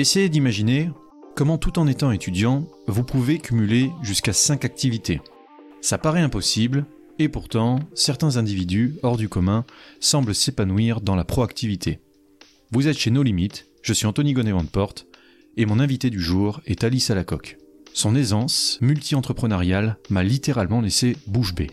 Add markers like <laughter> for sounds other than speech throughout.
Essayez d'imaginer comment tout en étant étudiant, vous pouvez cumuler jusqu'à 5 activités. Ça paraît impossible, et pourtant, certains individus hors du commun semblent s'épanouir dans la proactivité. Vous êtes chez nos limites, je suis Anthony gonnet Porte, et mon invité du jour est Alice Alacoque. Son aisance multi-entrepreneuriale m'a littéralement laissé bouche bée.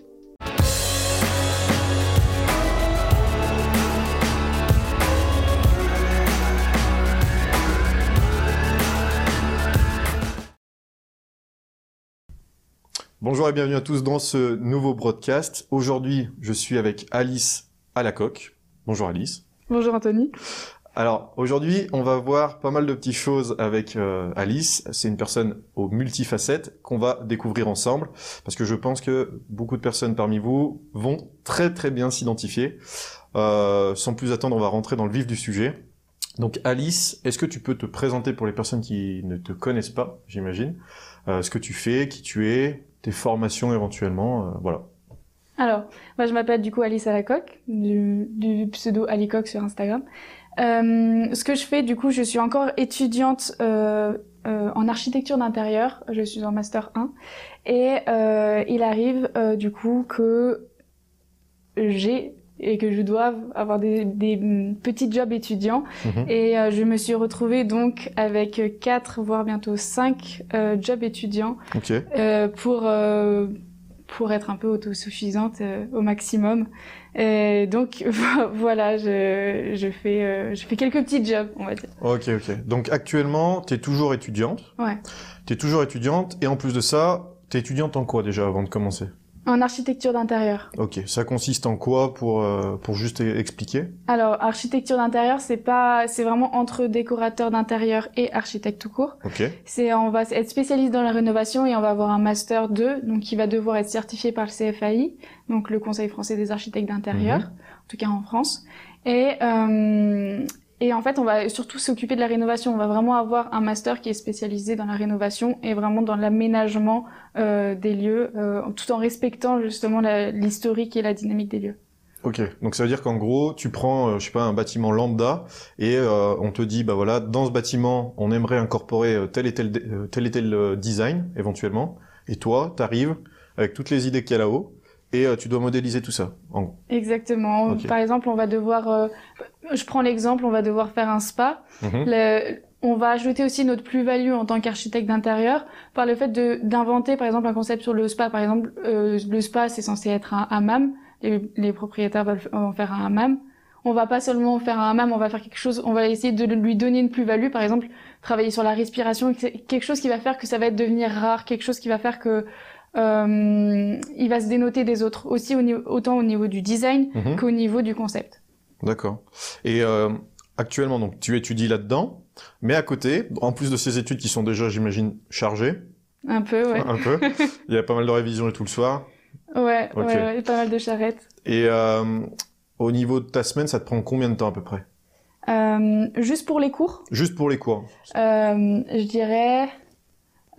Bonjour et bienvenue à tous dans ce nouveau broadcast. Aujourd'hui, je suis avec Alice Alacoque. Bonjour Alice. Bonjour Anthony. Alors aujourd'hui, on va voir pas mal de petites choses avec euh, Alice. C'est une personne aux multifacettes qu'on va découvrir ensemble parce que je pense que beaucoup de personnes parmi vous vont très très bien s'identifier. Euh, sans plus attendre, on va rentrer dans le vif du sujet. Donc Alice, est-ce que tu peux te présenter pour les personnes qui ne te connaissent pas, j'imagine, euh, ce que tu fais, qui tu es, formations éventuellement, euh, voilà. Alors, moi je m'appelle du coup Alice Alacoque, du, du pseudo Alicoque sur Instagram. Euh, ce que je fais, du coup, je suis encore étudiante euh, en architecture d'intérieur. Je suis en master 1 et il arrive du coup que j'ai et que je dois avoir des, des petits jobs étudiants. Mhm. Et euh, je me suis retrouvée donc avec quatre, voire bientôt cinq euh, jobs étudiants Ok. euh, pour pour être un peu autosuffisante au maximum. Et donc <laughs> voilà, je je fais je fais quelques petits jobs, on va dire. Ok, ok. Donc actuellement, tu es toujours étudiante. Ouais. Tu es toujours étudiante et en plus de ça, tu es étudiante en quoi déjà avant de commencer? En architecture d'intérieur. Ok, ça consiste en quoi pour, euh, pour juste expliquer? Alors architecture d'intérieur, c'est pas c'est vraiment entre décorateur d'intérieur et architecte tout court. Ok, C'est on va être spécialiste dans la rénovation et on va avoir un master 2 donc qui va devoir être certifié par le CFAI, donc le Conseil français des architectes d'intérieur, en tout cas en France. Et euh, et en fait, on va surtout s'occuper de la rénovation. On va vraiment avoir un master qui est spécialisé dans la rénovation et vraiment dans l'aménagement euh, des lieux, euh, tout en respectant justement l'historique et la dynamique des lieux. ok. Donc ça veut dire qu'en gros, tu prends, euh, je sais pas, un bâtiment lambda et on te dit, bah voilà, dans ce bâtiment, on aimerait incorporer tel et tel, tel et tel design éventuellement. Et toi, t'arrives avec toutes les idées qu'il y a là-haut et euh, tu dois modéliser tout ça. En gros. Exactement. Par exemple, on va devoir, euh, je prends l'exemple, on va devoir faire un spa. Mhm. Le- on va ajouter aussi notre plus-value en tant qu'architecte d'intérieur par le fait de d'inventer par exemple un concept sur le spa. Par exemple, euh, le spa c'est censé être un hammam. Les, les propriétaires vont faire un hammam. On va pas seulement faire un hammam, on va faire quelque chose. On va essayer de lui donner une plus-value. Par exemple, travailler sur la respiration, quelque chose qui va faire que ça va devenir rare, quelque chose qui va faire que euh, il va se dénoter des autres. Aussi au niveau, autant au niveau du design Mhm. qu'au niveau du concept. D'accord. Et euh, actuellement, donc, tu étudies là-dedans, mais à côté, en plus de ces études qui sont déjà, j'imagine, chargées, Un peu, ouais. un peu, <laughs> il y a pas mal de révisions et tout le soir. Ouais, Ok. ouais, ouais, pas mal de charrettes. Et euh, au niveau de ta semaine, ça te prend combien de temps à peu près? Juste pour les cours, Juste pour les cours. je dirais,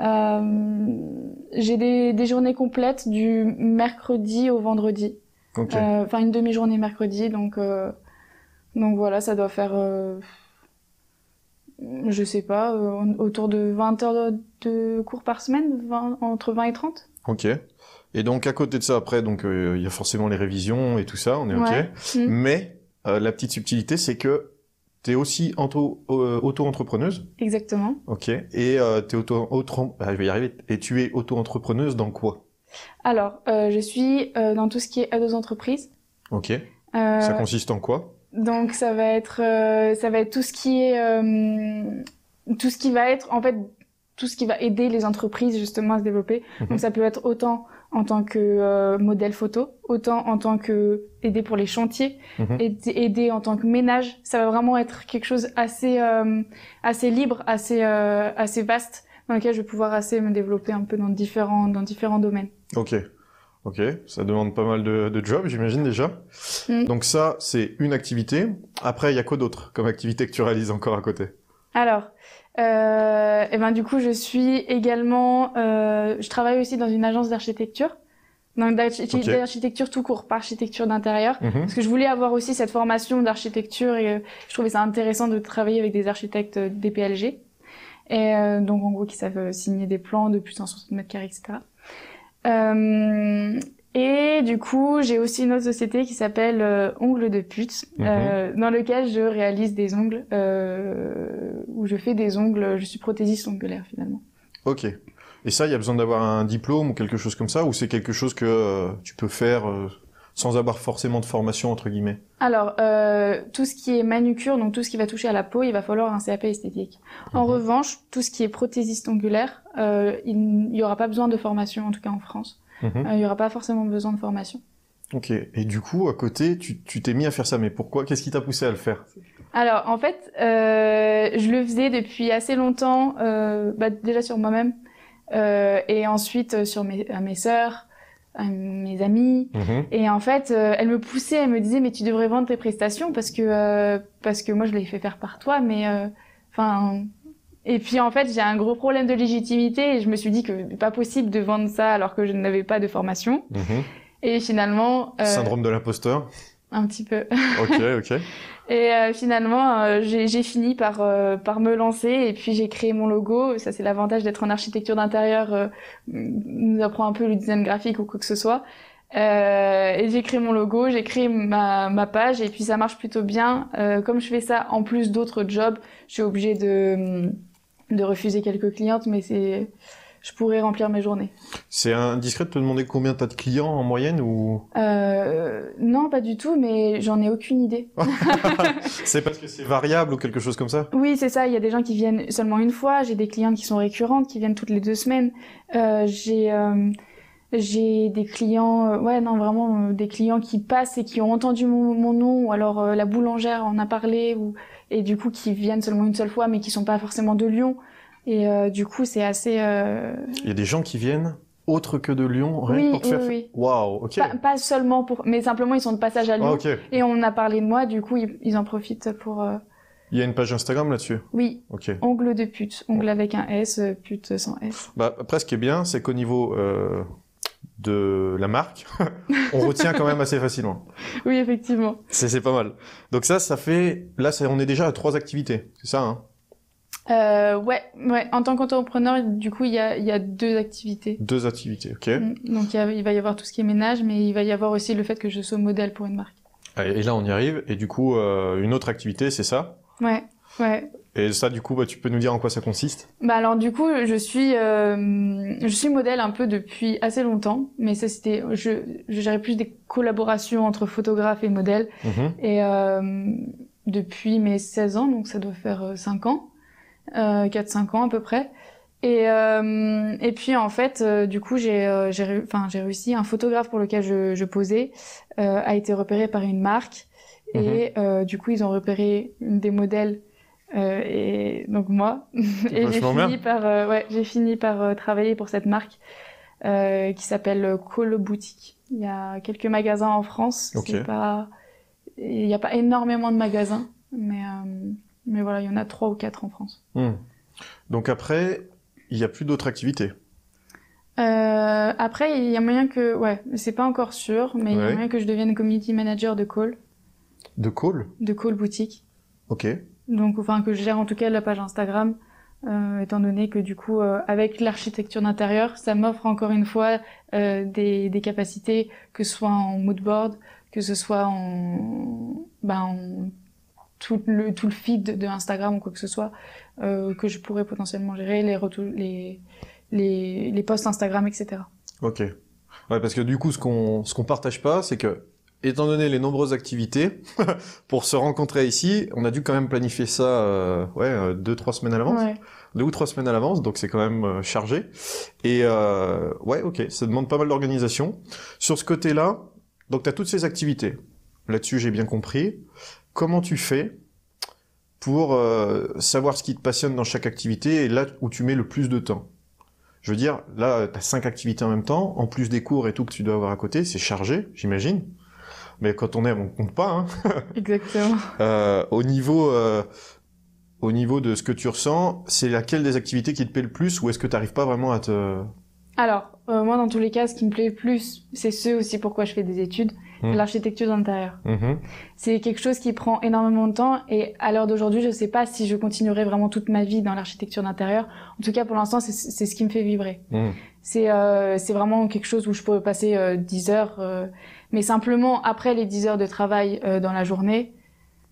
j'ai des, des journées complètes du mercredi au vendredi. Euh, Enfin, une demi-journée mercredi, donc euh, donc voilà, ça doit faire, euh, je sais pas, euh, autour de 20 heures de, cours par semaine, 20 entre 20 et 30. Ok. Et donc à côté de ça, après, donc euh, il y a forcément les révisions et tout ça, on est ok. Ouais. Mm. Mais euh, la petite subtilité, c'est que tu es aussi euh, auto-entrepreneuse? Exactement. Ok. Et euh, t'es auto, auto, ah, je vais y arriver. Et tu es auto-entrepreneuse dans quoi? Alors, euh, je suis euh, dans tout ce qui est aide aux entreprises. Ok. Ça consiste en quoi? Donc ça va être ça va être tout ce qui est tout ce qui va être en fait tout ce qui va aider les entreprises justement à se développer. Mhm. Donc ça peut être autant en tant que euh, modèle photo, autant en tant que aider pour les chantiers, aider, aider en tant que ménage. Ça va vraiment être quelque chose assez euh, assez libre, assez euh, assez vaste dans lequel je vais pouvoir assez me développer un peu dans différents dans différents domaines. Ok. Ok, ça demande pas mal de, de jobs, j'imagine déjà. Mm. Donc ça, c'est une activité. Après, il y a quoi d'autre comme activité que tu réalises encore à côté? Alors, euh, et ben du coup, je suis également, euh, je travaille aussi dans une agence d'architecture, donc d'architecture tout court, pas architecture d'intérieur, Mhm. parce que je voulais avoir aussi cette formation d'architecture et euh, je trouvais ça intéressant de travailler avec des architectes euh, DPLG. Et euh, donc en gros qui savent signer des plans de plus de 160 mètres carrés, etc. Et du coup, j'ai aussi une autre société qui s'appelle euh, Ongles de pute, Mhm. euh, dans lequel je réalise des ongles, euh, où je fais des ongles, je suis prothésiste ongulaire finalement. Ok. Et ça, il y a besoin d'avoir un diplôme ou quelque chose comme ça, ou c'est quelque chose que euh, tu peux faire sans avoir forcément de formation entre guillemets? Alors, euh, tout ce qui est manucure, donc tout ce qui va toucher à la peau, il va falloir un CAP esthétique. En Mhm. revanche, tout ce qui est prothésiste ongulaire, euh, il n'y aura pas besoin de formation, en tout cas en France. Mhm. Euh, il n'y aura pas forcément besoin de formation. Ok. Et du coup, à côté, tu t'es mis à faire ça, mais pourquoi Qu'est-ce qui t'a poussé à le faire? Alors, en fait, euh, je le faisais depuis assez longtemps, euh, bah, déjà sur moi-même, euh, et ensuite sur mes, à mes sœurs, à mes amis. Mhm. Et en fait, euh, elle me poussait, elle me disait, mais tu devrais vendre tes prestations parce que parce que moi je l'ai fait faire par toi, mais enfin. Et puis en fait, j'ai un gros problème de légitimité et je me suis dit que pas possible de vendre ça alors que je n'avais pas de formation. Mhm. Et finalement, euh, Syndrome de l'imposteur. un petit peu. <laughs> Ok, ok. Et euh, finalement, euh, j'ai fini par euh, par me lancer et puis j'ai créé mon logo. Ça c'est l'avantage d'être en architecture d'intérieur, nous apprend un peu le design graphique ou quoi que ce soit. Euh, et j'ai créé mon logo, j'ai créé ma ma page et puis ça marche plutôt bien. Euh, comme je fais ça en plus d'autres jobs, je suis obligée de de refuser quelques clientes, mais c'est je pourrais remplir mes journées. C'est indiscret de te demander combien t'as de clients en moyenne ou? Euh, non, pas du tout, mais j'en ai aucune idée. <laughs> c'est parce que c'est variable ou quelque chose comme ça? Oui, c'est ça. Il y a des gens qui viennent seulement une fois. J'ai des clientes qui sont récurrentes, qui viennent toutes les deux semaines. Euh, j'ai euh, j'ai des clients, euh, ouais, non, vraiment euh, des clients qui passent et qui ont entendu mon, mon nom, ou alors euh, la boulangère en a parlé, ou et du coup qui viennent seulement une seule fois, mais qui sont pas forcément de Lyon. Et euh, du coup, c'est assez. euh, Il y a des gens qui viennent autres que de Lyon rien Oui, pour te oui, faire. oui. Waouh, ok. pas, pas seulement pour, mais simplement ils sont de passage à Lyon. Ah, ok. Et on a parlé de moi, du coup ils, ils en profitent pour. euh, Il y a une page Instagram là-dessus. Oui, Ok. ongle de pute, ongle avec un S, pute sans S. Bah, après, ce qui est bien, c'est qu'au niveau euh, de la marque, <laughs> on retient quand même assez facilement. Oui, effectivement. C'est c'est pas mal. Donc ça, ça fait... Là, c'est- on est déjà à trois activités. C'est ça, hein? Euh, ouais, ouais. En tant qu'entrepreneur, du coup, il y a, il y a deux activités. Deux activités, ok. Mm. Donc, il, y a- il va y avoir tout ce qui est ménage, mais il va y avoir aussi le fait que je sois modèle pour une marque. Et là, on y arrive. Et du coup, euh, une autre activité, c'est ça? Ouais, ouais. Et ça, du coup, bah, tu peux nous dire en quoi ça consiste? Bah alors, du coup, je suis, euh, je suis modèle un peu depuis assez longtemps, mais ça, c'était, je, je gérais plus des collaborations entre photographes et modèles. Mhm. Et euh, depuis mes 16 ans, donc ça doit faire euh, 5 ans, euh, 4-5 ans à peu près. Et, euh, et puis en fait, euh, du coup, j'ai euh, enfin, j'ai réussi. Un photographe pour lequel je, je posais euh, a été repéré par une marque. Et euh, du coup, ils ont repéré des modèles euh, et donc moi. <laughs> et j'ai fini par, euh, ouais, j'ai fini par euh, travailler pour cette marque qui s'appelle Call Boutique. Il y a quelques magasins en France. Ok. C'est pas, il n'y a pas énormément de magasins, mais mais voilà, il y en a trois ou quatre en France. Hmm. Donc après, il n'y a plus d'autres activités. Après, il y a moyen que, ouais, c'est pas encore sûr, mais il y a moyen que je devienne community manager de Call, De call de Call Boutique. Ok. Donc, enfin, que je gère en tout cas la page Instagram, euh, étant donné que du coup, euh, avec l'architecture d'intérieur, ça m'offre encore une fois euh, des, des capacités, que ce soit en mood board, que ce soit en, ben, en tout le tout le feed de Instagram ou quoi que ce soit, euh, que je pourrais potentiellement gérer les les les les posts Instagram, etc. Ok. Ouais, parce que du coup, ce qu'on ce qu'on partage pas, c'est que étant donné les nombreuses activités, <laughs> pour se rencontrer ici, on a dû quand même planifier ça, euh, ouais, euh, deux trois semaines à l'avance, Ouais. deux ou trois semaines à l'avance, donc c'est quand même euh, chargé. Et euh, ouais, ok, ça demande pas mal d'organisation. Sur ce côté-là, donc tu as toutes ces activités. Là-dessus, j'ai bien compris. Comment tu fais pour euh, savoir ce qui te passionne dans chaque activité et là où tu mets le plus de temps? Je veux dire, là, tu as cinq activités en même temps, en plus des cours et tout que tu dois avoir à côté, c'est chargé, j'imagine. Mais quand on aime, on compte pas. Hein. <laughs> Exactement. Euh, au niveau, euh, au niveau de ce que tu ressens, c'est laquelle des activités qui te plaît le plus, ou est-ce que tu n'arrives pas vraiment à te Alors, euh, moi, dans tous les cas, ce qui me plaît le plus, c'est ce aussi pourquoi je fais des études, Mm. l'architecture d'intérieur. Mhm. C'est quelque chose qui prend énormément de temps et à l'heure d'aujourd'hui, je sais pas si je continuerai vraiment toute ma vie dans l'architecture d'intérieur. En tout cas, pour l'instant, c'est ce qui me fait vibrer. Mhm. C'est euh, vraiment quelque chose où je peux passer euh, 10 heures, euh, mais simplement après les 10 heures de travail euh, dans la journée,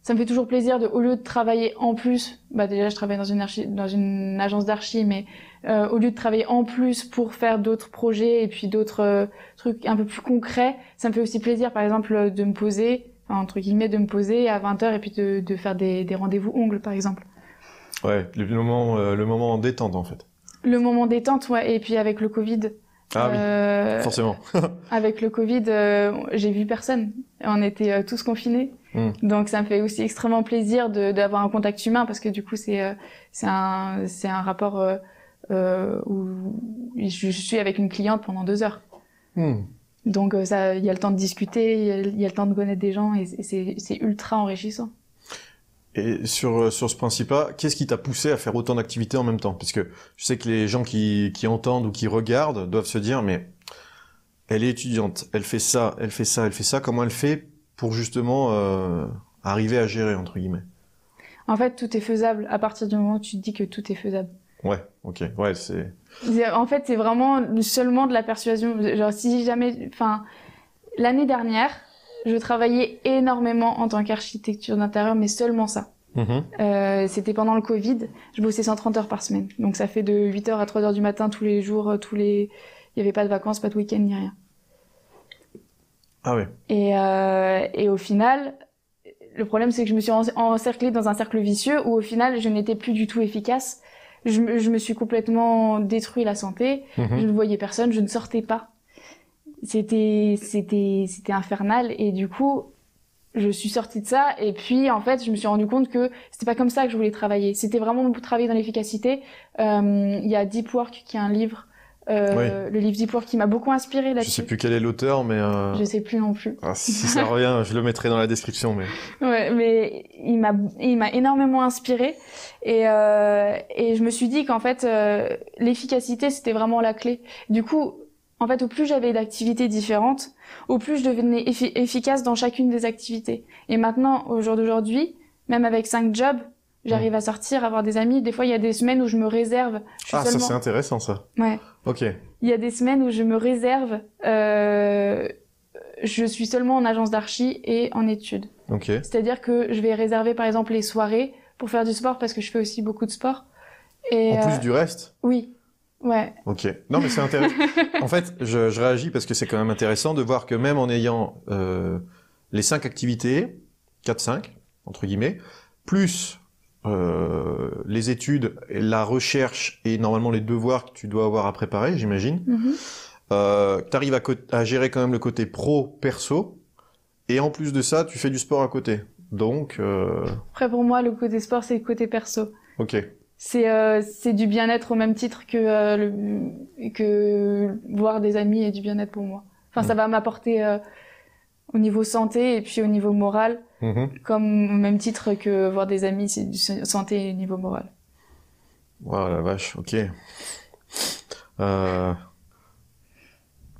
ça me fait toujours plaisir de, au lieu de travailler en plus, bah déjà je travaille dans une archi, dans une agence d'archi, mais euh, au lieu de travailler en plus pour faire d'autres projets et puis d'autres euh, trucs un peu plus concrets, ça me fait aussi plaisir, par exemple, de me poser, enfin, entre guillemets, de me poser à 20 heures et puis de, de faire des, des rendez-vous ongles, par exemple. Ouais, le moment, euh, le moment en détente en fait. Le moment détente, ouais, et puis avec le Covid. Ah euh, oui, forcément. <laughs> Avec le Covid, euh, j'ai vu personne. On était euh, tous confinés. Mm. Donc ça me fait aussi extrêmement plaisir d'avoir un contact humain parce que du coup c'est euh, c'est un un rapport euh, euh, où je, suis avec une cliente pendant deux heures. Mhm. Donc euh, ça il y a le temps de discuter, il y y a le temps de connaître des gens et c'est ultra enrichissant. Et sur, euh, sur ce principe-là, qu'est-ce qui t'a poussé à faire autant d'activités en même temps? Parce que je sais que les gens qui, qui entendent ou qui regardent doivent se dire, mais elle est étudiante, elle fait ça, elle fait ça, elle fait ça, comment elle fait pour justement euh, arriver à gérer, entre guillemets? En fait tout est faisable à partir du moment où tu te dis que tout est faisable. Ouais, ok, ouais, c'est... C'est- En fait, c'est vraiment seulement de la persuasion. Genre, si jamais, enfin, l'année dernière, je travaillais énormément en tant qu'architecture d'intérieur, mais seulement ça. Mhm. Euh, c'était pendant le Covid. Je bossais 130 heures par semaine. Donc, ça fait de 8 heures à 3 heures du matin tous les jours, euh, tous les, il y avait pas de vacances, pas de week-end, ni rien. Ah ouais, Et, euh, et au final, le problème, c'est que je me suis en- encerclée dans un cercle vicieux où au final, je n'étais plus du tout efficace. Je, me- je me suis complètement détruit la santé. Mhm. Je ne voyais personne, je ne sortais pas. C'était, c'était, c'était infernal. Et du coup, je suis sortie de ça. Et puis, en fait, je me suis rendu compte que c'était pas comme ça que je voulais travailler. C'était vraiment travailler dans l'efficacité. Euh, Il y a Deep Work, qui est un livre, euh, le livre Deep Work, qui m'a beaucoup inspiré je là-dessus. sais plus quel est l'auteur, mais... euh, Je sais plus non plus. ah, si ça revient, je le mettrai dans la description, mais... <laughs> Ouais, mais il m'a il m'a énormément inspiré et euh, et je me suis dit qu'en fait euh, l'efficacité c'était vraiment la clé. Du coup, en fait, au plus j'avais d'activités différentes, au plus je devenais effi- efficace dans chacune des activités. Et maintenant, au jour d'aujourd'hui, même avec cinq jobs, j'arrive à sortir, avoir des amis. Des fois, il y a des semaines où je me réserve. Je suis Ah, ça c'est intéressant, ça. Ouais. Ok, Il y a des semaines où je me réserve. Euh, je suis seulement en agence d'archi et en études. ok. C'est-à-dire que je vais réserver par exemple les soirées pour faire du sport parce que je fais aussi beaucoup de sport. Et En euh, plus du reste? oui, ouais, Ok. Non, mais c'est intéressant. <laughs> en fait, je, je réagis parce que c'est quand même intéressant de voir que même en ayant euh, les cinq activités, 4-5, entre guillemets, plus euh, les études, la recherche et normalement les devoirs que tu dois avoir à préparer, j'imagine, Mhm. euh, tu arrives à, à gérer quand même le côté pro-perso, et en plus de ça, tu fais du sport à côté. Donc, Après pour moi le côté sport c'est le côté perso. ok. C'est euh, c'est du bien-être au même titre que euh, le, que voir des amis et du bien-être pour moi. Enfin ça Mm. va m'apporter euh, au niveau santé et puis au niveau moral Mhm. comme au même titre que voir des amis c'est du santé et au niveau moral. Wow, la vache, ok. Euh...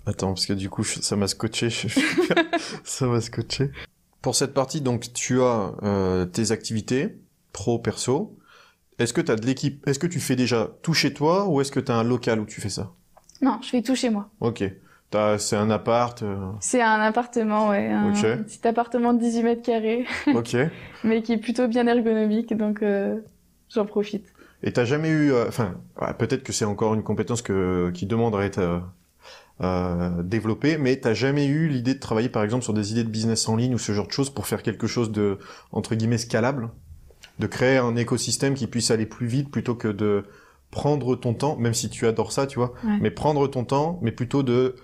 Attends, parce que du coup, ça m'a scotché. <laughs> ça m'a scotché. Pour cette partie, donc, tu as euh, tes activités, pro, perso. Est-ce que tu as de l'équipe Est-ce que tu fais déjà tout chez toi ou est-ce que tu as un local où tu fais ça? Non, je fais tout chez moi. Ok. T'as- C'est un appart. euh, C'est un appartement, ouais, un petit appartement de 18 mètres carrés. <laughs> Ok. mais qui est plutôt bien ergonomique, donc euh, j'en profite. Et t'as jamais eu, euh, enfin, ouais, peut-être que c'est encore une compétence que qui demanderait à être euh, euh, développée, mais t'as jamais eu l'idée de travailler, par exemple, sur des idées de business en ligne ou ce genre de choses pour faire quelque chose de entre guillemets scalable, de créer un écosystème qui puisse aller plus vite plutôt que de prendre ton temps, même si tu adores ça, tu vois, Ouais. mais prendre ton temps, mais plutôt de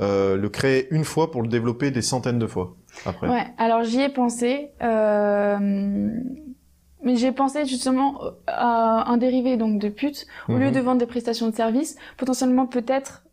euh, le créer une fois pour le développer des centaines de fois après. Ouais, alors j'y ai pensé, euh, mais j'ai pensé justement à un dérivé donc de pute. Au lieu Mhm. de vendre des prestations de services, potentiellement peut-être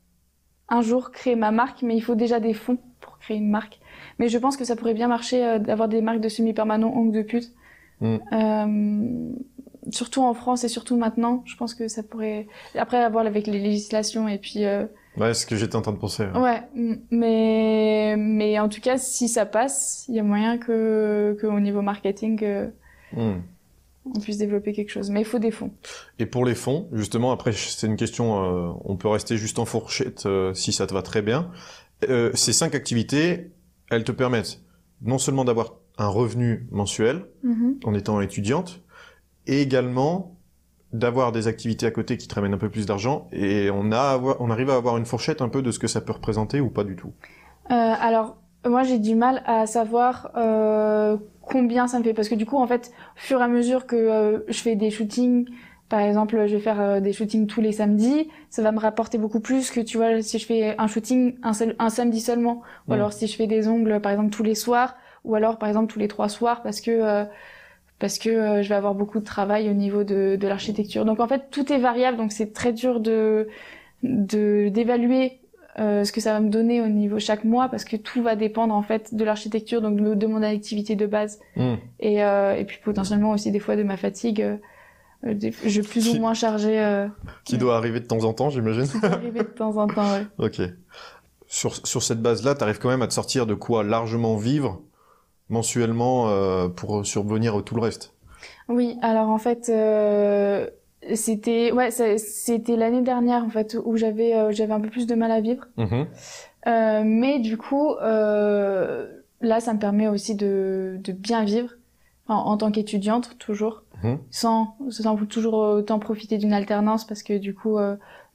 un jour créer ma marque, mais il faut déjà des fonds pour créer une marque. Mais je pense que ça pourrait bien marcher euh, d'avoir des marques de semi-permanents ongles de pute. Mhm. Euh, surtout en France et surtout maintenant, je pense que ça pourrait. Après avoir avec les législations et puis euh, Ouais, c'est ce que j'étais en train de penser. Ouais, ouais mais mais en tout cas, si ça passe, il y a moyen que qu'au niveau marketing, euh, hmm. on puisse développer quelque chose. Mais il faut des fonds. Et pour les fonds, justement, après, c'est une question. Euh, on peut rester juste en fourchette euh, si ça te va très bien. ces cinq activités, elles te permettent non seulement d'avoir un revenu mensuel mm-hmm. en étant étudiante, et également d'avoir des activités à côté qui te ramènent un peu plus d'argent et on a on arrive à avoir une fourchette un peu de ce que ça peut représenter ou pas du tout. Euh, Alors moi j'ai du mal à savoir euh, combien ça me fait parce que du coup en fait au fur et à mesure que euh, je fais des shootings par exemple je vais faire euh, des shootings tous les samedis ça va me rapporter beaucoup plus que tu vois si je fais un shooting un, seul, un samedi seulement. Ou alors si je fais des ongles par exemple tous les soirs ou alors par exemple tous les trois soirs parce que euh, parce que euh, je vais avoir beaucoup de travail au niveau de, de l'architecture. Donc en fait, tout est variable, donc c'est très dur de d'évaluer euh, ce que ça va me donner au niveau chaque mois parce que tout va dépendre en fait de l'architecture, donc de, mon activité de base hmm. et, euh, et puis potentiellement aussi des fois de ma fatigue. Je plus ou moins chargé. qui doit arriver de temps en temps, j'imagine. Qui doit arriver de temps en temps, ouais. <laughs> ok. Sur, sur cette base-là, tu arrives quand même à te sortir de quoi largement vivre mensuellement euh, pour survenir tout le reste Oui, alors en fait, euh, c'était ouais, c'était l'année dernière en fait où j'avais euh, j'avais un peu plus de mal à vivre. Mmh mais du coup, là, ça me permet aussi de, de bien vivre en, tant qu'étudiante toujours, mmh. sans sans toujours autant profiter d'une alternance parce que du coup,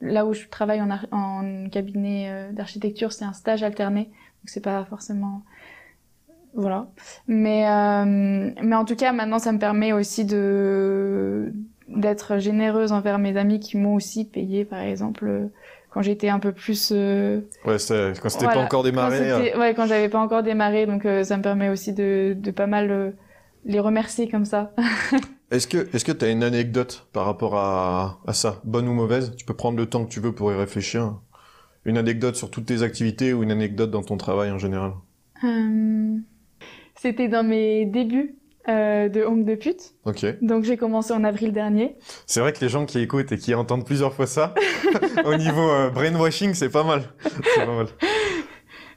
là où je travaille en, en cabinet d'architecture, c'est un stage alterné, donc c'est pas forcément voilà. Mais, euh, mais en tout cas, maintenant, ça me permet aussi de d'être généreuse envers mes amis qui m'ont aussi payé, par exemple, quand j'étais un peu plus. Euh... Ouais, quand c'était pas encore démarré. Quand euh. Ouais, quand j'avais pas encore démarré, donc euh, ça me permet aussi de, de pas mal euh, les remercier comme ça. <laughs> est-ce que est-ce que t'as une anecdote par rapport à, à ça, bonne ou mauvaise? Tu peux prendre le temps que tu veux pour y réfléchir. Une anecdote sur toutes tes activités ou une anecdote dans ton travail en général? C'était dans mes débuts euh, de Home de pute. Ok. Donc j'ai commencé en avril dernier. C'est vrai que les gens qui écoutent et qui entendent plusieurs fois ça, <laughs> au niveau euh, brainwashing, c'est pas mal. C'est pas mal.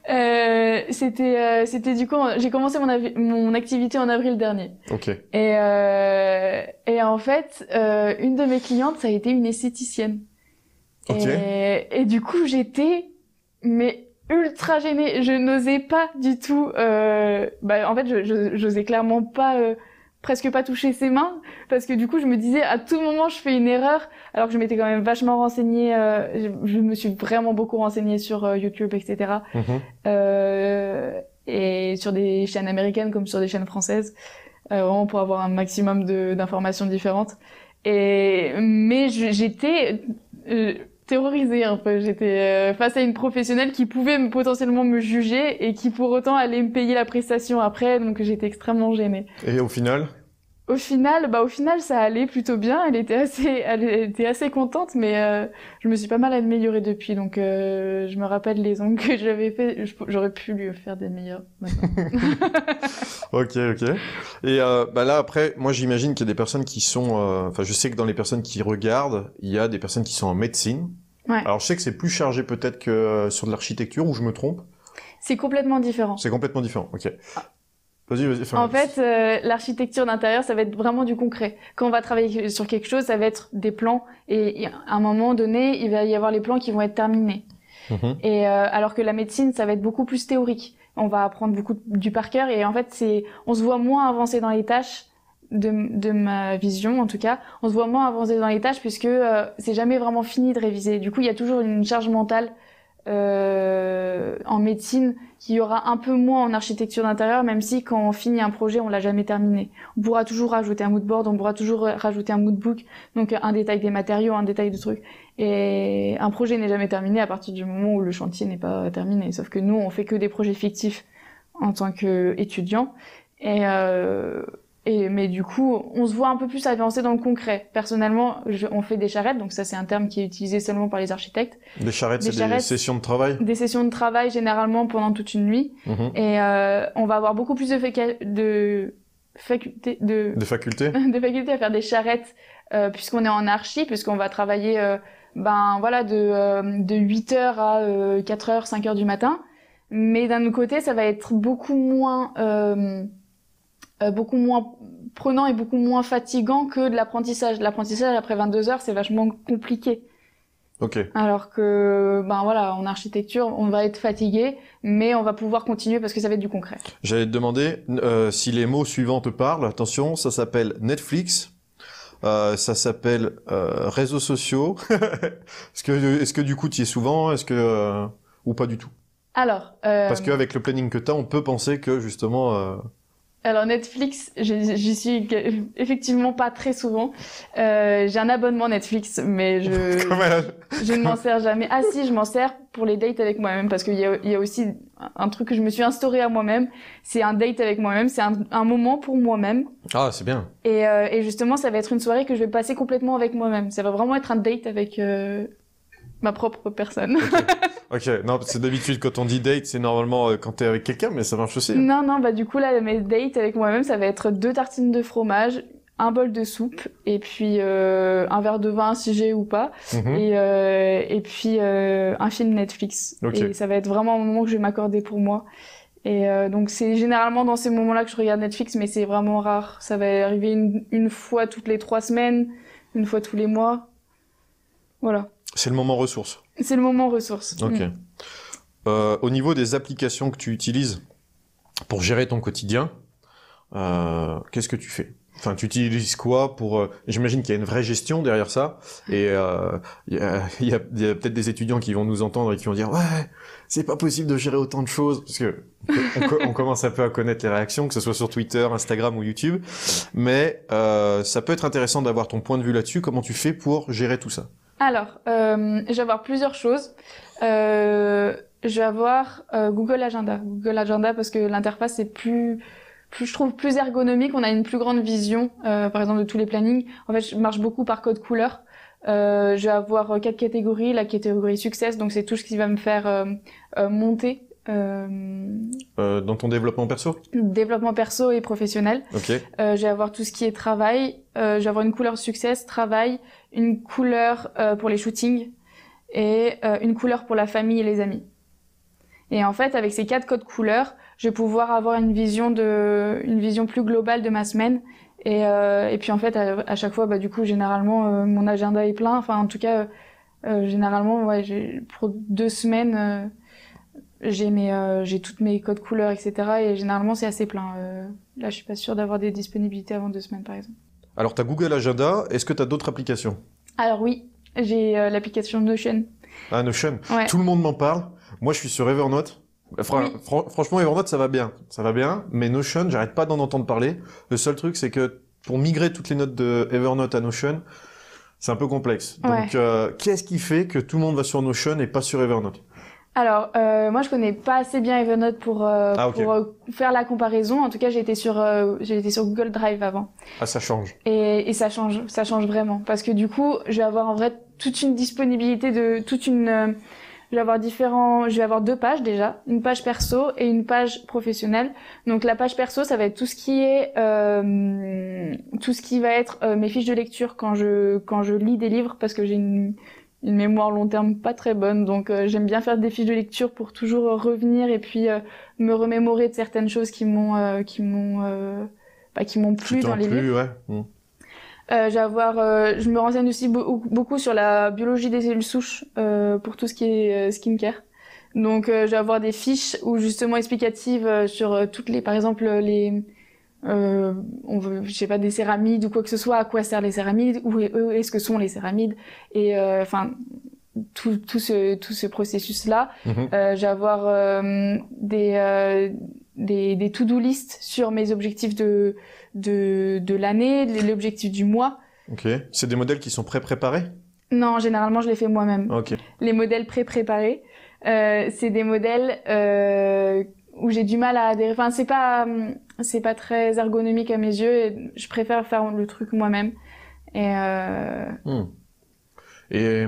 Euh, c'était euh, c'était du coup j'ai commencé mon mon activité en avril dernier. Ok. Et euh, et en fait une de mes clientes ça a été une esthéticienne. Ok. Et, et du coup j'étais mais ultra gênée. Je n'osais pas du tout. Euh, bah, en fait, je n'osais clairement pas, euh, presque pas toucher ses mains, parce que du coup, je me disais à tout moment, je fais une erreur, alors que je m'étais quand même vachement renseignée. Euh, je, me suis vraiment beaucoup renseignée sur euh, YouTube, etc. Mm-hmm. et sur des chaînes américaines comme sur des chaînes françaises, vraiment pour avoir un maximum d'informations différentes. Et mais j'étais terrorisée un peu. J'étais euh, face à une professionnelle qui pouvait potentiellement me juger et qui pour autant allait me payer la prestation après, donc j'étais extrêmement gênée. Et au final? Au final, bah au final ça allait plutôt bien. Elle était assez, <laughs> elle était assez contente, mais euh, je me suis pas mal améliorée depuis. Donc euh, je me rappelle les ongles que j'avais fait. J'aurais pu lui faire des meilleurs. <laughs> ok, ok. Et euh, bah là après, moi j'imagine qu'il y a des personnes qui sont, enfin je sais que dans les personnes qui regardent, il y a des personnes qui sont en médecine. Ouais. Alors je sais que c'est plus chargé peut-être que sur de l'architecture, ou je me trompe? C'est complètement différent. C'est complètement différent, ok. Ah. Vas-y, vas-y. En fait, euh, l'architecture d'intérieur, ça va être vraiment du concret. Quand on va travailler sur quelque chose, ça va être des plans. Et à un moment donné, il va y avoir les plans qui vont être terminés. Mhm. Et euh, alors que la médecine, ça va être beaucoup plus théorique. On va apprendre beaucoup du par cœur. Et en fait, c'est, on se voit moins avancer dans les tâches de, de ma vision, en tout cas. On se voit moins avancer dans les tâches puisque euh, c'est jamais vraiment fini de réviser. Du coup, il y a toujours une charge mentale euh, en médecine qu'il y aura un peu moins en architecture d'intérieur, même si quand on finit un projet, on l'a jamais terminé. On pourra toujours rajouter un moodboard, on pourra toujours rajouter un moodbook, donc un détail des matériaux, un détail de trucs. Et un projet n'est jamais terminé à partir du moment où le chantier n'est pas terminé. Sauf que nous, on fait que des projets fictifs en tant qu'étudiants. Et euh, et, mais du coup, on se voit un peu plus avancer dans le concret. Personnellement, on fait des charrettes, donc ça c'est un terme qui est utilisé seulement par les architectes. Des charrettes, c'est des sessions de travail Des sessions de travail généralement pendant toute une nuit. Mhm. Et euh, on va avoir beaucoup plus de, de faculté de... De faculté <laughs> De faculté à faire des charrettes euh, puisqu'on est en archi, puisqu'on va travailler euh, ben voilà de euh, de 8 heures à 4 heures, 5 heures du matin. Mais d'un autre côté, ça va être beaucoup moins beaucoup moins prenant et beaucoup moins fatigant que de l'apprentissage. L'apprentissage après 22 heures, c'est vachement compliqué. Ok. Alors que, ben voilà, en architecture, on va être fatigué, mais on va pouvoir continuer parce que ça va être du concret. J'allais te demander euh, si les mots suivants te parlent. Attention, ça s'appelle Netflix. Euh, ça s'appelle euh, réseaux sociaux. <laughs> est-ce que, est-ce que du coup tu y es souvent Est-ce que euh, ou pas du tout? Alors. Euh, Parce qu'avec le planning que tu as, on peut penser que justement euh, alors Netflix, j'y suis effectivement pas très souvent. Euh, j'ai un abonnement Netflix, mais je <laughs> je ne m'en sers jamais. Ah si, je m'en sers pour les dates avec moi-même parce qu'il y a, y a aussi un truc que je me suis instauré à moi-même. C'est un date avec moi-même. C'est un, un, moment pour moi-même. Ah c'est bien. Et, euh, et, justement, ça va être une soirée que je vais passer complètement avec moi-même. Ça va vraiment être un date avec euh, ma propre personne. Ok, <laughs> non, c'est d'habitude quand on dit date, c'est normalement euh, quand t'es avec quelqu'un, mais ça marche aussi. Hein. Non, non, bah du coup là, mes dates avec moi-même, ça va être deux tartines de fromage, un bol de soupe, et puis euh, un verre de vin si j'ai ou pas, mhm. et, euh, et puis un film Netflix. Et ça va être vraiment un moment que je vais m'accorder pour moi. Et euh, donc c'est généralement dans ces moments-là que je regarde Netflix, mais c'est vraiment rare. Ça va arriver une, une fois toutes les trois semaines, une fois tous les mois. Voilà. C'est le moment ressource. C'est le moment ressource. Ok. Mm. Euh, au niveau des applications que tu utilises pour gérer ton quotidien, euh, qu'est-ce que tu fais? Enfin, tu utilises quoi pour euh, J'imagine qu'il y a une vraie gestion derrière ça, et euh, il y a, <laughs> y a, a peut-être des étudiants qui vont nous entendre et qui vont dire ouais, c'est pas possible de gérer autant de choses parce que on, on, commence un peu à connaître les réactions, que ce soit sur Twitter, Instagram ou YouTube, mais euh, ça peut être intéressant d'avoir ton point de vue là-dessus. Comment tu fais pour gérer tout ça? Alors, euh, je vais avoir plusieurs choses. Euh, je vais avoir euh, Google Agenda. Google Agenda parce que l'interface est plus, je trouve plus ergonomique. On a une plus grande vision, euh, par exemple, de tous les plannings. En fait, je marche beaucoup par code couleur. Je vais avoir quatre catégories. La catégorie success, donc c'est tout ce qui va me faire monter dans ton développement perso? Développement perso et professionnel. Ok. Euh, je vais avoir tout ce qui est travail. Euh, je vais avoir une couleur success, travail, une couleur euh, pour les shootings et euh, une couleur pour la famille et les amis. Et en fait, avec ces quatre codes couleurs, je vais pouvoir avoir une vision de, une vision plus globale de ma semaine. Et, et puis en fait, à, à, chaque fois, bah, du coup, généralement, mon agenda est plein. Enfin, en tout cas, généralement, ouais, pour deux semaines j'ai mes euh, j'ai toutes mes codes couleurs etc et généralement c'est assez plein. Euh, là je suis pas sûre d'avoir des disponibilités avant deux semaines par exemple. Alors tu as Google Agenda. Est-ce que tu as d'autres applications? Alors oui. J'ai euh, l'application Notion. Ah Notion. Tout le monde m'en parle. Moi je suis sur Evernote. Franchement Evernote ça va bien. Ça va bien mais Notion j'arrête pas d'en entendre parler. Le seul truc c'est que pour migrer toutes les notes de Evernote à Notion c'est un peu complexe. Donc euh, qu'est-ce qui fait que tout le monde va sur Notion et pas sur Evernote? Alors, euh, moi, je connais pas assez bien Evernote pour, euh, ah, pour euh, faire la comparaison. En tout cas, j'ai été sur euh, j'ai été sur Google Drive avant. Ah, ça change. Et, et ça change, ça change vraiment, parce que du coup, je vais avoir en vrai toute une disponibilité de toute une. Euh, je vais avoir différents. Je vais avoir deux pages déjà, une page perso et une page professionnelle. Donc la page perso, ça va être tout ce qui est tout ce qui va être mes fiches de lecture quand je quand je lis des livres, parce que j'ai une une mémoire long terme pas très bonne. Donc euh, j'aime bien faire des fiches de lecture pour toujours revenir et puis euh, me remémorer de certaines choses qui m'ont euh, qui m'ont bah, qui m'ont plu dans les livres. Ouais. Mmh. Euh, je me renseigne aussi beaucoup sur la biologie des cellules souches pour tout ce qui est skincare. Donc, je vais avoir des fiches ou justement explicatives sur toutes les, par exemple, les euh, on veut, je sais pas, des céramides ou quoi que ce soit, à quoi servent les céramides, où est-ce que sont les céramides, et euh, enfin tout, tout ce tout ce processus là. J'ai avoir euh, des, des des to-do list sur mes objectifs de de de l'année, l'objectif du mois. Ok, c'est des modèles qui sont pré-préparés? Non, généralement je les fais moi-même. Ok. Les modèles pré-préparés, c'est des modèles où j'ai du mal à adhérer. Enfin, c'est pas, c'est pas très ergonomique à mes yeux et je préfère faire le truc moi-même. Et, euh... Hmm. et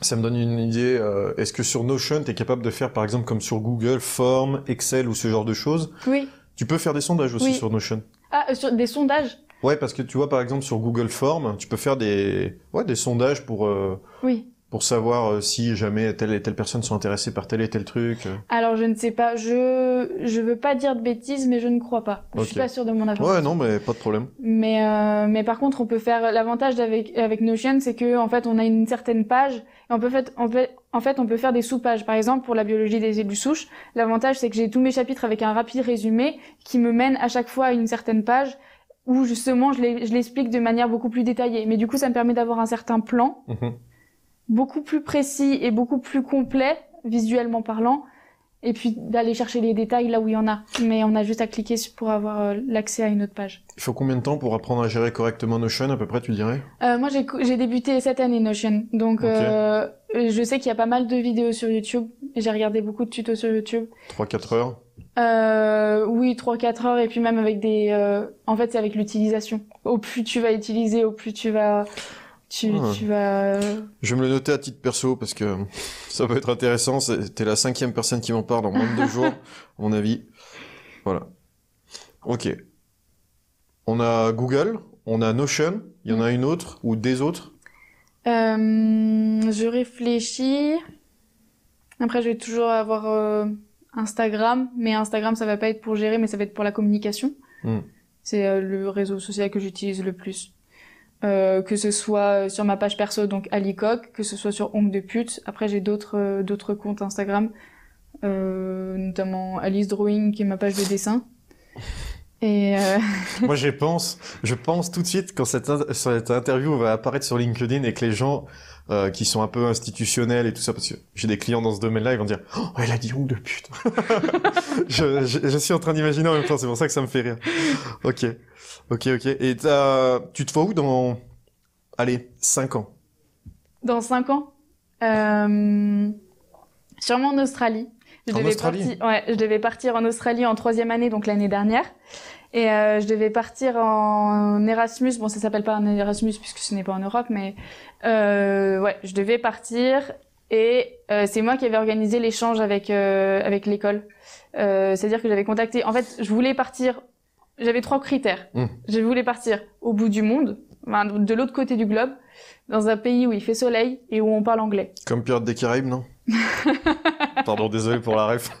ça me donne une idée. Euh, est-ce que sur Notion, tu es capable de faire, par exemple, comme sur Google, Form, Excel ou ce genre de choses? Oui. Tu peux faire des sondages aussi sur Notion. Ah, euh, sur des sondages? Ouais, parce que tu vois, par exemple, sur Google Forms, tu peux faire des, ouais, des sondages pour, euh, Oui. Pour savoir euh, si jamais telle et telle personne sont intéressées par tel et tel truc. euh. Alors je ne sais pas, je je veux pas dire de bêtises, mais je ne crois pas. Je suis pas sûre de mon information. Ouais, non, mais pas de problème. Mais euh, mais par contre, on peut faire l'avantage avec avec Notion, c'est que en fait, on a une certaine page et on peut fait en fait en fait on peut faire des sous-pages. Par exemple, pour la biologie des cellules souches, l'avantage c'est que j'ai tous mes chapitres avec un rapide résumé qui me mène à chaque fois à une certaine page où justement je l'explique de manière beaucoup plus détaillée. Mais du coup, ça me permet d'avoir un certain plan Mhm. Beaucoup plus précis et beaucoup plus complet visuellement parlant et puis d'aller chercher les détails là où il y en a. Mais on a juste à cliquer pour avoir euh, l'accès à une autre page. Il faut combien de temps pour apprendre à gérer correctement Notion, à peu près, tu dirais? Euh, moi, j'ai débuté cette année Notion, donc euh, je sais qu'il y a pas mal de vidéos sur YouTube. J'ai regardé beaucoup de tutos sur YouTube. 3-4 heures? Euh, oui, 3-4 heures, et puis même avec des... euh, En fait, c'est avec l'utilisation. Au plus tu vas utiliser, au plus tu vas... Tu, Ah. tu vas... Je vais me le noter à titre perso parce que ça peut être intéressant. C'est- T'es la cinquième personne qui m'en parle en moins de deux jours, à mon avis. Voilà. Ok. On a Google, on a Notion. Il y en a une autre ou des autres? Euh, je réfléchis. Après, je vais toujours avoir euh, Instagram, mais Instagram, ça va pas être pour gérer, mais ça va être pour la communication. Hmm. C'est euh, le réseau social que j'utilise le plus. Euh, que ce soit sur ma page perso, donc Alicoq, que ce soit sur Ongle de pute. Après, j'ai d'autres euh, d'autres comptes Instagram, euh, notamment Alice Drawing, qui est ma page de dessin. Et euh, <laughs> Moi, j'y pense. Je pense tout de suite quand cette, in- cette interview va apparaître sur LinkedIn et que les gens euh, qui sont un peu institutionnels et tout ça, parce que j'ai des clients dans ce domaine-là, ils vont dire oh, elle a dit ongle de pute. <laughs> je, je, je suis en train d'imaginer en même temps, c'est pour ça que ça me fait rire. Ok, ok, ok. Et tu te vois où dans, allez, 5 ans? Dans cinq ans, euh, sûrement en Australie. Je En devais Australie? partir, ouais, je devais partir en Australie en troisième année, donc l'année dernière. Et euh, je devais partir en Erasmus. Bon, ça s'appelle pas un Erasmus puisque ce n'est pas en Europe, mais euh, ouais, je devais partir. Et euh, c'est moi qui avais organisé l'échange avec euh, avec l'école. Euh, C'est-à-dire que j'avais contacté. En fait, je voulais partir. J'avais trois critères. Mm. Je voulais partir au bout du monde, enfin, de l'autre côté du globe, dans un pays où il fait soleil et où on parle anglais. Comme Pirates des Caraïbes, non? <laughs> Pardon, désolé pour la ref. <laughs>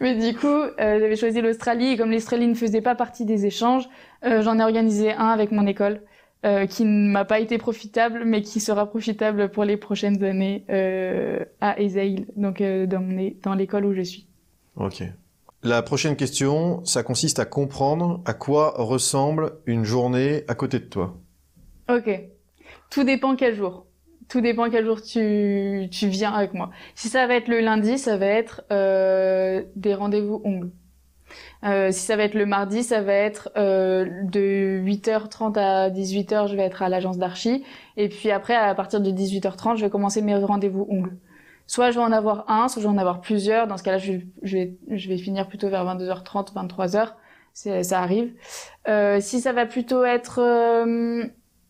Mais du coup, euh, j'avais choisi l'Australie et comme l'Australie ne faisait pas partie des échanges, euh, j'en ai organisé un avec mon école euh, qui ne m'a pas été profitable, mais qui sera profitable pour les prochaines années à Esaïl, donc dans, dans l'école où je suis. Ok. La prochaine question, ça consiste à comprendre à quoi ressemble une journée à côté de toi. Ok. Tout dépend quel jour. Tout dépend quel jour tu, tu viens avec moi. Si ça va être le lundi, ça va être euh, des rendez-vous ongles. Euh, si ça va être le mardi, ça va être euh, de 8h30 à 18h, je vais être à l'agence d'archi. Et puis après, à partir de 18h30, je vais commencer mes rendez-vous ongles. Soit je vais en avoir un, soit je vais en avoir plusieurs. Dans ce cas-là, je, vais, je vais finir plutôt vers 22h30, 23h. C'est, ça arrive. Euh, si ça va plutôt être euh,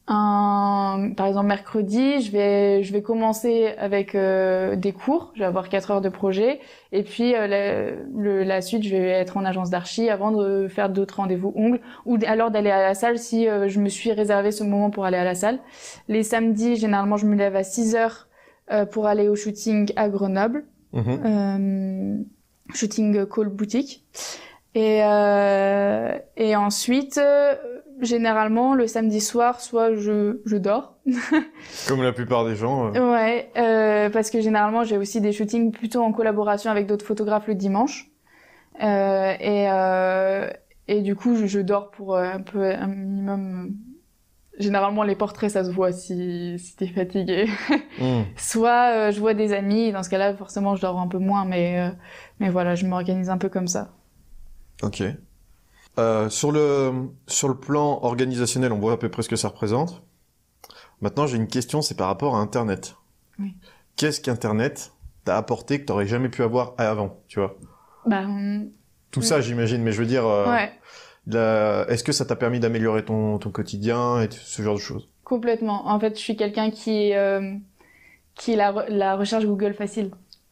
un, par exemple mercredi, je vais, je vais commencer avec euh, des cours. Je vais avoir 4 heures de projet. Et puis euh, la, le- la suite, je vais être en agence d'archi avant de faire d'autres rendez-vous ongles ou alors d'aller à la salle si euh, je me suis réservé ce moment pour aller à la salle. Les samedis, généralement, je me lève à 6 heures euh, pour aller au shooting à Grenoble Mhm. euh, shooting call boutique. Et, euh, et ensuite, euh, généralement, le samedi soir, soit je, je dors. <laughs> Comme la plupart des gens. euh. Ouais, euh, parce que généralement, j'ai aussi des shootings plutôt en collaboration avec d'autres photographes le dimanche. Euh, et, euh, et du coup, je, je dors pour euh, un peu, un minimum. Généralement, les portraits, ça se voit si, si t'es fatigué. <laughs> Hmm. Soit euh, je vois des amis, dans ce cas-là, forcément, je dors un peu moins, mais, euh, mais voilà, je m'organise un peu comme ça. Ok. Euh, sur le sur le plan organisationnel, on voit à peu près ce que ça représente. Maintenant, j'ai une question, c'est par rapport à Internet. Oui. Qu'est-ce qu'Internet t'a apporté que t'aurais jamais pu avoir avant, tu vois? Bah, Tout Oui. ça, j'imagine, mais je veux dire, euh, ouais, la- est-ce que ça t'a permis d'améliorer ton ton quotidien et ce genre de choses? Complètement. En fait, je suis quelqu'un qui, euh, qui la, re- la recherche Google facile.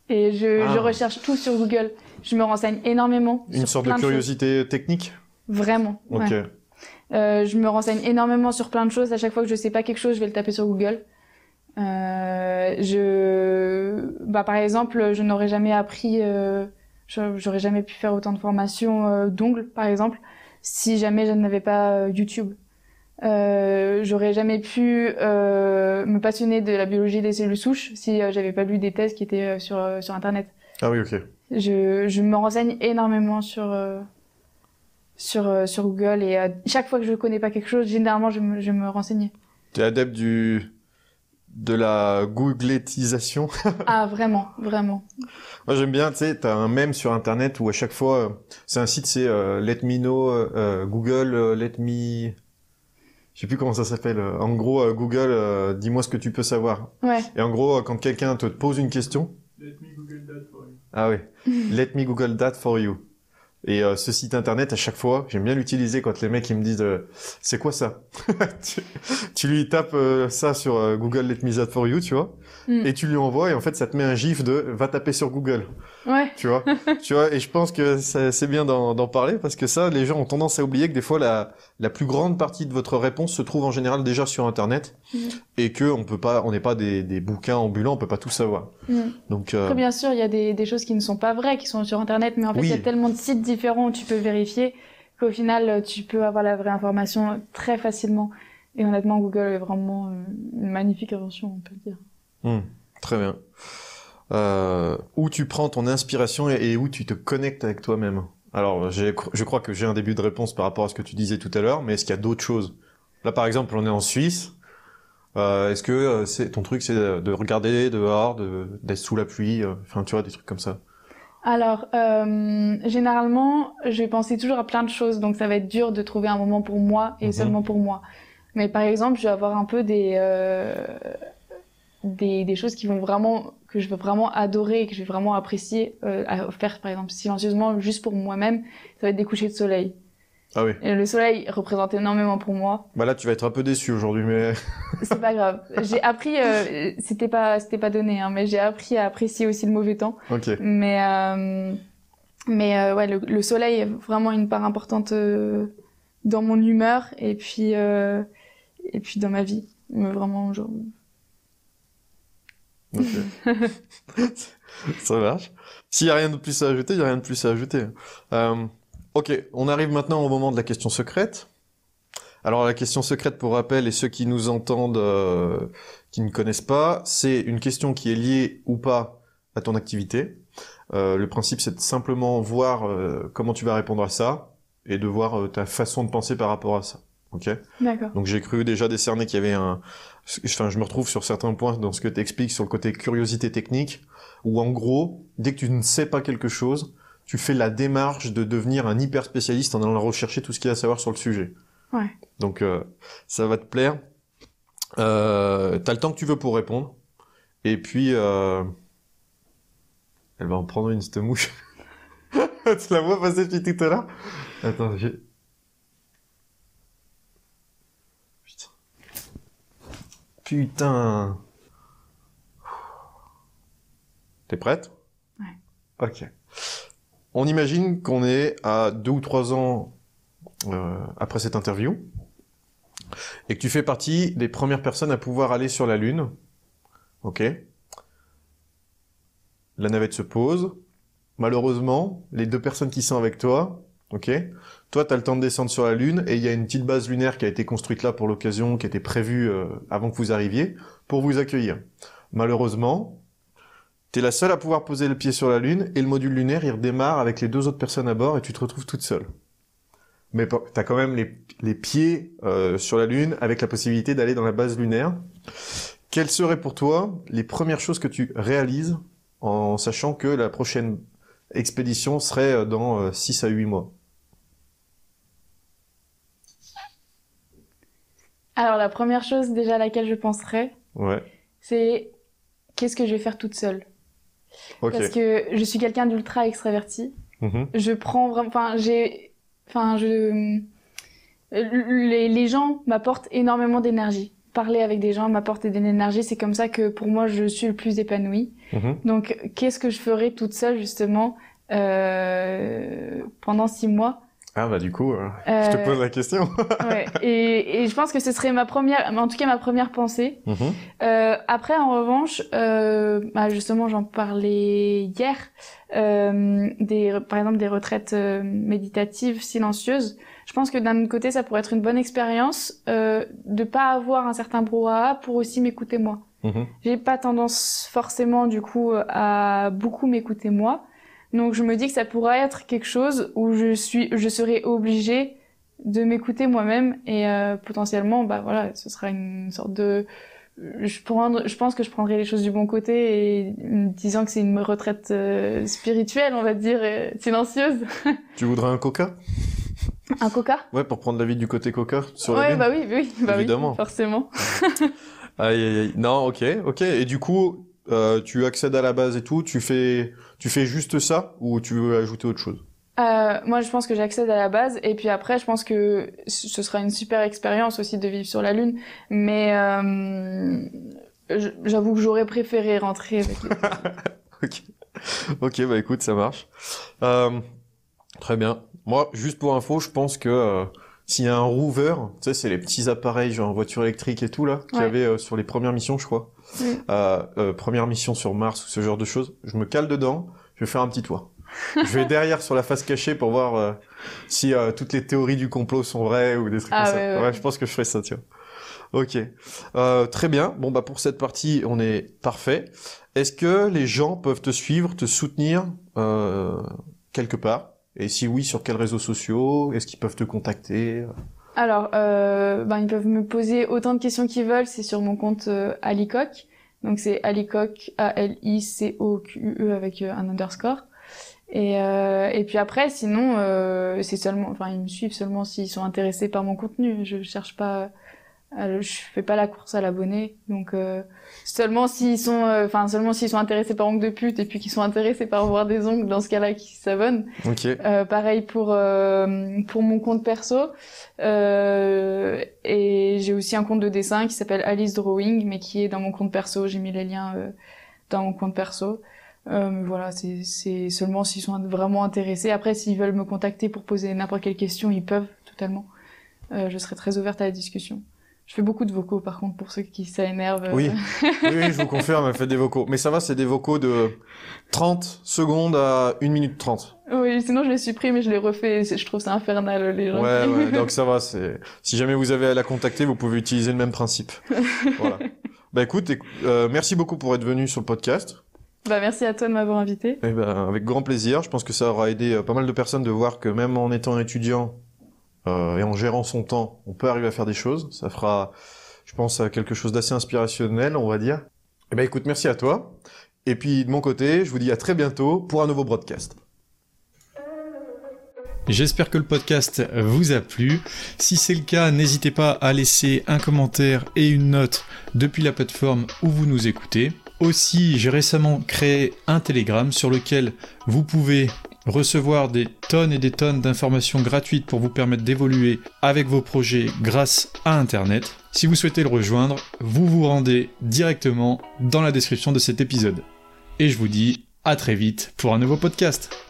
Et je, Ah. je recherche tout sur Google. Je me renseigne énormément. Une sur sorte de plein curiosité technique? Vraiment. Ok. ouais. Euh, je me renseigne énormément sur plein de choses. À chaque fois que je sais pas quelque chose, je vais le taper sur Google. Euh, je, bah, par exemple, je n'aurais jamais appris, euh, j'aurais jamais pu faire autant de formations euh, d'ongles, par exemple, si jamais je n'avais pas YouTube. Euh, j'aurais jamais pu euh, me passionner de la biologie des cellules souches si j'avais pas lu des thèses qui étaient sur sur internet. Ah oui, ok. Je, je me renseigne énormément sur sur euh, sur Google et euh, chaque fois que je connais pas quelque chose, généralement je me je me renseigner. T'es adepte du de la googletisation? <laughs> ah vraiment, vraiment. Moi j'aime bien, tu sais, t'as un mème sur internet où à chaque fois, euh, c'est un site, c'est euh, Let Me Know, Google, euh, Let Me, je sais plus comment ça s'appelle. En gros, euh, Google, euh, dis-moi ce que tu peux savoir. Ouais. Et en gros, quand quelqu'un te pose une question, Let me Google that for you. ah oui, <laughs> Let me Google that for you. Et euh, ce site internet, à chaque fois, j'aime bien l'utiliser quand les mecs ils me disent euh, c'est quoi ça? <laughs> Tu, tu lui tapes euh, ça sur euh, Google Let me that for you, tu vois, Mm. et tu lui envoies et en fait ça te met un gif de va taper sur Google. Ouais. tu vois <laughs> tu vois et je pense que c'est bien d'en parler parce que ça les gens ont tendance à oublier que des fois la la plus grande partie de votre réponse se trouve en général déjà sur internet Mhm. et que on peut pas on n'est pas des, des bouquins ambulants on peut pas tout savoir Mm. donc euh, Après, bien sûr, il y a des, des choses qui ne sont pas vraies, qui sont sur Internet, mais en fait, Oui. il y a tellement de sites différents où tu peux vérifier qu'au final, tu peux avoir la vraie information très facilement. Et honnêtement, Google est vraiment euh, une magnifique invention, on peut le dire. Hmm, très bien. Euh, où tu prends ton inspiration et, et où tu te connectes avec toi-même? Alors je crois que j'ai un début de réponse par rapport à ce que tu disais tout à l'heure mais est-ce qu'il y a d'autres choses? Là par exemple on est en Suisse. Euh, est-ce que euh, c'est ton truc c'est de regarder dehors de d'être sous la pluie euh, enfin tu vois des trucs comme ça? Alors, euh, généralement, je vais penser toujours à plein de choses, donc ça va être dur de trouver un moment pour moi et Mhm. seulement pour moi. Mais par exemple, je vais avoir un peu des, euh, des, des choses qui vont vraiment, que je vais vraiment adorer que je vais vraiment apprécier euh, à faire, par exemple, silencieusement, juste pour moi-même, ça va être des couchers de soleil. ah oui Et le soleil représente énormément pour moi. Bah là, tu vas être un peu déçu aujourd'hui, mais <laughs> C'est pas grave. J'ai appris, euh, c'était pas, c'était pas donné, hein, mais j'ai appris à apprécier aussi le mauvais temps. ok. Mais, euh, mais euh, ouais, le, le soleil est vraiment une part importante dans mon humeur et puis, et puis dans ma vie. Mais vraiment, genre... <laughs> Ça marche. S'il y a rien de plus à ajouter, il y a rien de plus à ajouter. Euh, ok, on arrive maintenant au moment de la question secrète. Alors la question secrète, pour rappel, et ceux qui nous entendent, euh, qui ne connaissent pas, c'est une question qui est liée ou pas à ton activité. Euh, le principe, c'est de simplement voir comment tu vas répondre à ça et de voir ta façon de penser par rapport à ça. Ok D'accord. Donc j'ai cru déjà décerner qu'il y avait un... Enfin, je me retrouve sur certains points dans ce que tu expliques sur le côté curiosité technique, où en gros, dès que tu ne sais pas quelque chose, tu fais la démarche de devenir un hyper spécialiste en allant rechercher tout ce qu'il y a à savoir sur le sujet. Ouais. Donc euh, ça va te plaire. Euh, T'as le temps que tu veux pour répondre. Et puis... Euh... Elle va en prendre une, cette mouche. <laughs> tu la vois passer depuis tout à l'heure? Attends, j'ai... Putain. T'es prête? Ouais. Ok. On imagine qu'on est à deux ou trois ans euh, après cette interview et que tu fais partie des premières personnes à pouvoir aller sur la Lune. Ok. La navette se pose. Malheureusement, les deux personnes qui sont avec toi, ok. Toi, tu as le temps de descendre sur la Lune et il y a une petite base lunaire qui a été construite là pour l'occasion, qui était prévue euh, avant que vous arriviez, pour vous accueillir. Malheureusement, tu es la seule à pouvoir poser le pied sur la Lune et le module lunaire, il redémarre avec les deux autres personnes à bord et tu te retrouves toute seule. Mais tu as quand même les, les pieds euh, sur la Lune avec la possibilité d'aller dans la base lunaire. Quelles seraient pour toi les premières choses que tu réalises en sachant que la prochaine expédition serait euh, dans 6 à 8 mois? Alors, la première chose déjà à laquelle je penserais, Ouais. c'est qu'est-ce que je vais faire toute seule? Ok. Parce que je suis quelqu'un d'ultra extraverti. Mhm. je prends vraiment enfin j'ai enfin je les, les gens m'apportent énormément d'énergie parler avec des gens m'apporte de l'énergie c'est comme ça que pour moi je suis le plus épanouie Mhm. donc qu'est-ce que je ferais toute seule justement euh, pendant six mois? Ah bah du coup, euh, je te pose la question. <laughs> ouais. et, et je pense que ce serait ma première, en tout cas ma première pensée. Mhm. Euh, après, en revanche, euh, bah, justement, j'en parlais hier, euh, des, par exemple des retraites méditatives silencieuses. Je pense que d'un côté, ça pourrait être une bonne expérience euh, de pas avoir un certain brouhaha pour aussi m'écouter moi. Mhm. J'ai pas tendance forcément du coup à beaucoup m'écouter moi. Donc je me dis que ça pourrait être quelque chose où je suis, je serais obligée de m'écouter moi-même et euh, potentiellement, bah voilà, ce sera une sorte de, je prendre, je pense que je prendrai les choses du bon côté et me disant que c'est une retraite euh, spirituelle, on va dire, euh, silencieuse. <laughs> Tu voudrais un coca? Un coca? Ouais, pour prendre la vie du côté coca sur la Ouais, lune bah oui, oui, bah Évidemment. oui, forcément. <laughs> Aïe, aïe, aïe. Non, ok, ok. Et du coup, euh, tu accèdes à la base et tout, tu fais, tu fais juste ça ou tu veux ajouter autre chose? Euh, moi, je pense que j'accède à la base, et puis après, je pense que ce sera une super expérience aussi de vivre sur la Lune. Mais euh, j'avoue que j'aurais préféré rentrer avec les... <laughs> Ok. Ok, bah écoute, ça marche. Euh, très bien. Moi, juste pour info, je pense que s'il y a un rover, tu sais, c'est les petits appareils genre voiture électrique et tout là, qu'il y Ouais. avait sur les premières missions, je crois. Euh, euh, première mission sur Mars ou ce genre de choses. Je me cale dedans, je vais faire un petit tour. je vais derrière sur la face cachée pour voir euh, si euh, toutes les théories du complot sont vraies ou des trucs Ah comme ça. ouais, ouais. je pense que je ferai ça, tiens. Ok. Euh, très bien. Bon, bah pour cette partie, on est parfait. Est-ce que les gens peuvent te suivre, te soutenir euh, quelque part? Et si oui, sur quels réseaux sociaux? Est-ce qu'ils peuvent te contacter? Alors, euh, ben, ils peuvent me poser autant de questions qu'ils veulent, c'est sur mon compte euh, Alicoq. Donc c'est Alicoq, A-L-I-C-O-Q-U-E avec euh, un underscore. Et, euh, et puis après, sinon, euh, c'est seulement, enfin, ils me suivent seulement s'ils sont intéressés par mon contenu. Je cherche pas, je fais pas la course à l'abonné. Donc euh, seulement s'ils sont, euh, enfin seulement s'ils sont intéressés par ongles de pute et puis qu'ils sont intéressés par voir des ongles, dans ce cas-là, qu'ils s'abonnent. Ok. Euh, pareil pour euh, pour mon compte perso. Euh, et j'ai aussi un compte de dessin qui s'appelle Alice Drawing, mais qui est dans mon compte perso. J'ai mis les liens euh, dans mon compte perso. Euh, voilà, c'est c'est seulement s'ils sont vraiment intéressés. Après, s'ils veulent me contacter pour poser n'importe quelle question, ils peuvent totalement. Euh, je serai très ouverte à la discussion. Je fais beaucoup de vocaux, par contre, pour ceux qui ça énerve. Oui. <laughs> oui, oui, je vous confirme, elle fait des vocaux. Mais ça va, c'est des vocaux de 30 secondes à 1 minute 30. oui, sinon je les supprime et je les refais. Je trouve ça infernal, les gens. Ouais, ouais, <laughs> donc ça va. C'est si jamais vous avez à la contacter, vous pouvez utiliser le même principe. <laughs> voilà. Bah écoute, écou- euh, merci beaucoup pour être venu sur le podcast. Bah, merci à toi de m'avoir invité. Eh ben, avec grand plaisir. Je pense que ça aura aidé euh, pas mal de personnes de voir que même en étant étudiant euh, et en gérant son temps, on peut arriver à faire des choses. Ça fera, je pense, quelque chose d'assez inspirationnel, on va dire. Eh ben écoute, merci à toi. Et puis de mon côté, je vous dis à très bientôt pour un nouveau broadcast. J'espère que le podcast vous a plu. Si c'est le cas, n'hésitez pas à laisser un commentaire et une note depuis la plateforme où vous nous écoutez. Aussi, j'ai récemment créé un Telegram sur lequel vous pouvez recevoir des tonnes et des tonnes d'informations gratuites pour vous permettre d'évoluer avec vos projets grâce à Internet. Si vous souhaitez le rejoindre, vous vous rendez directement dans la description de cet épisode. Et je vous dis à très vite pour un nouveau podcast.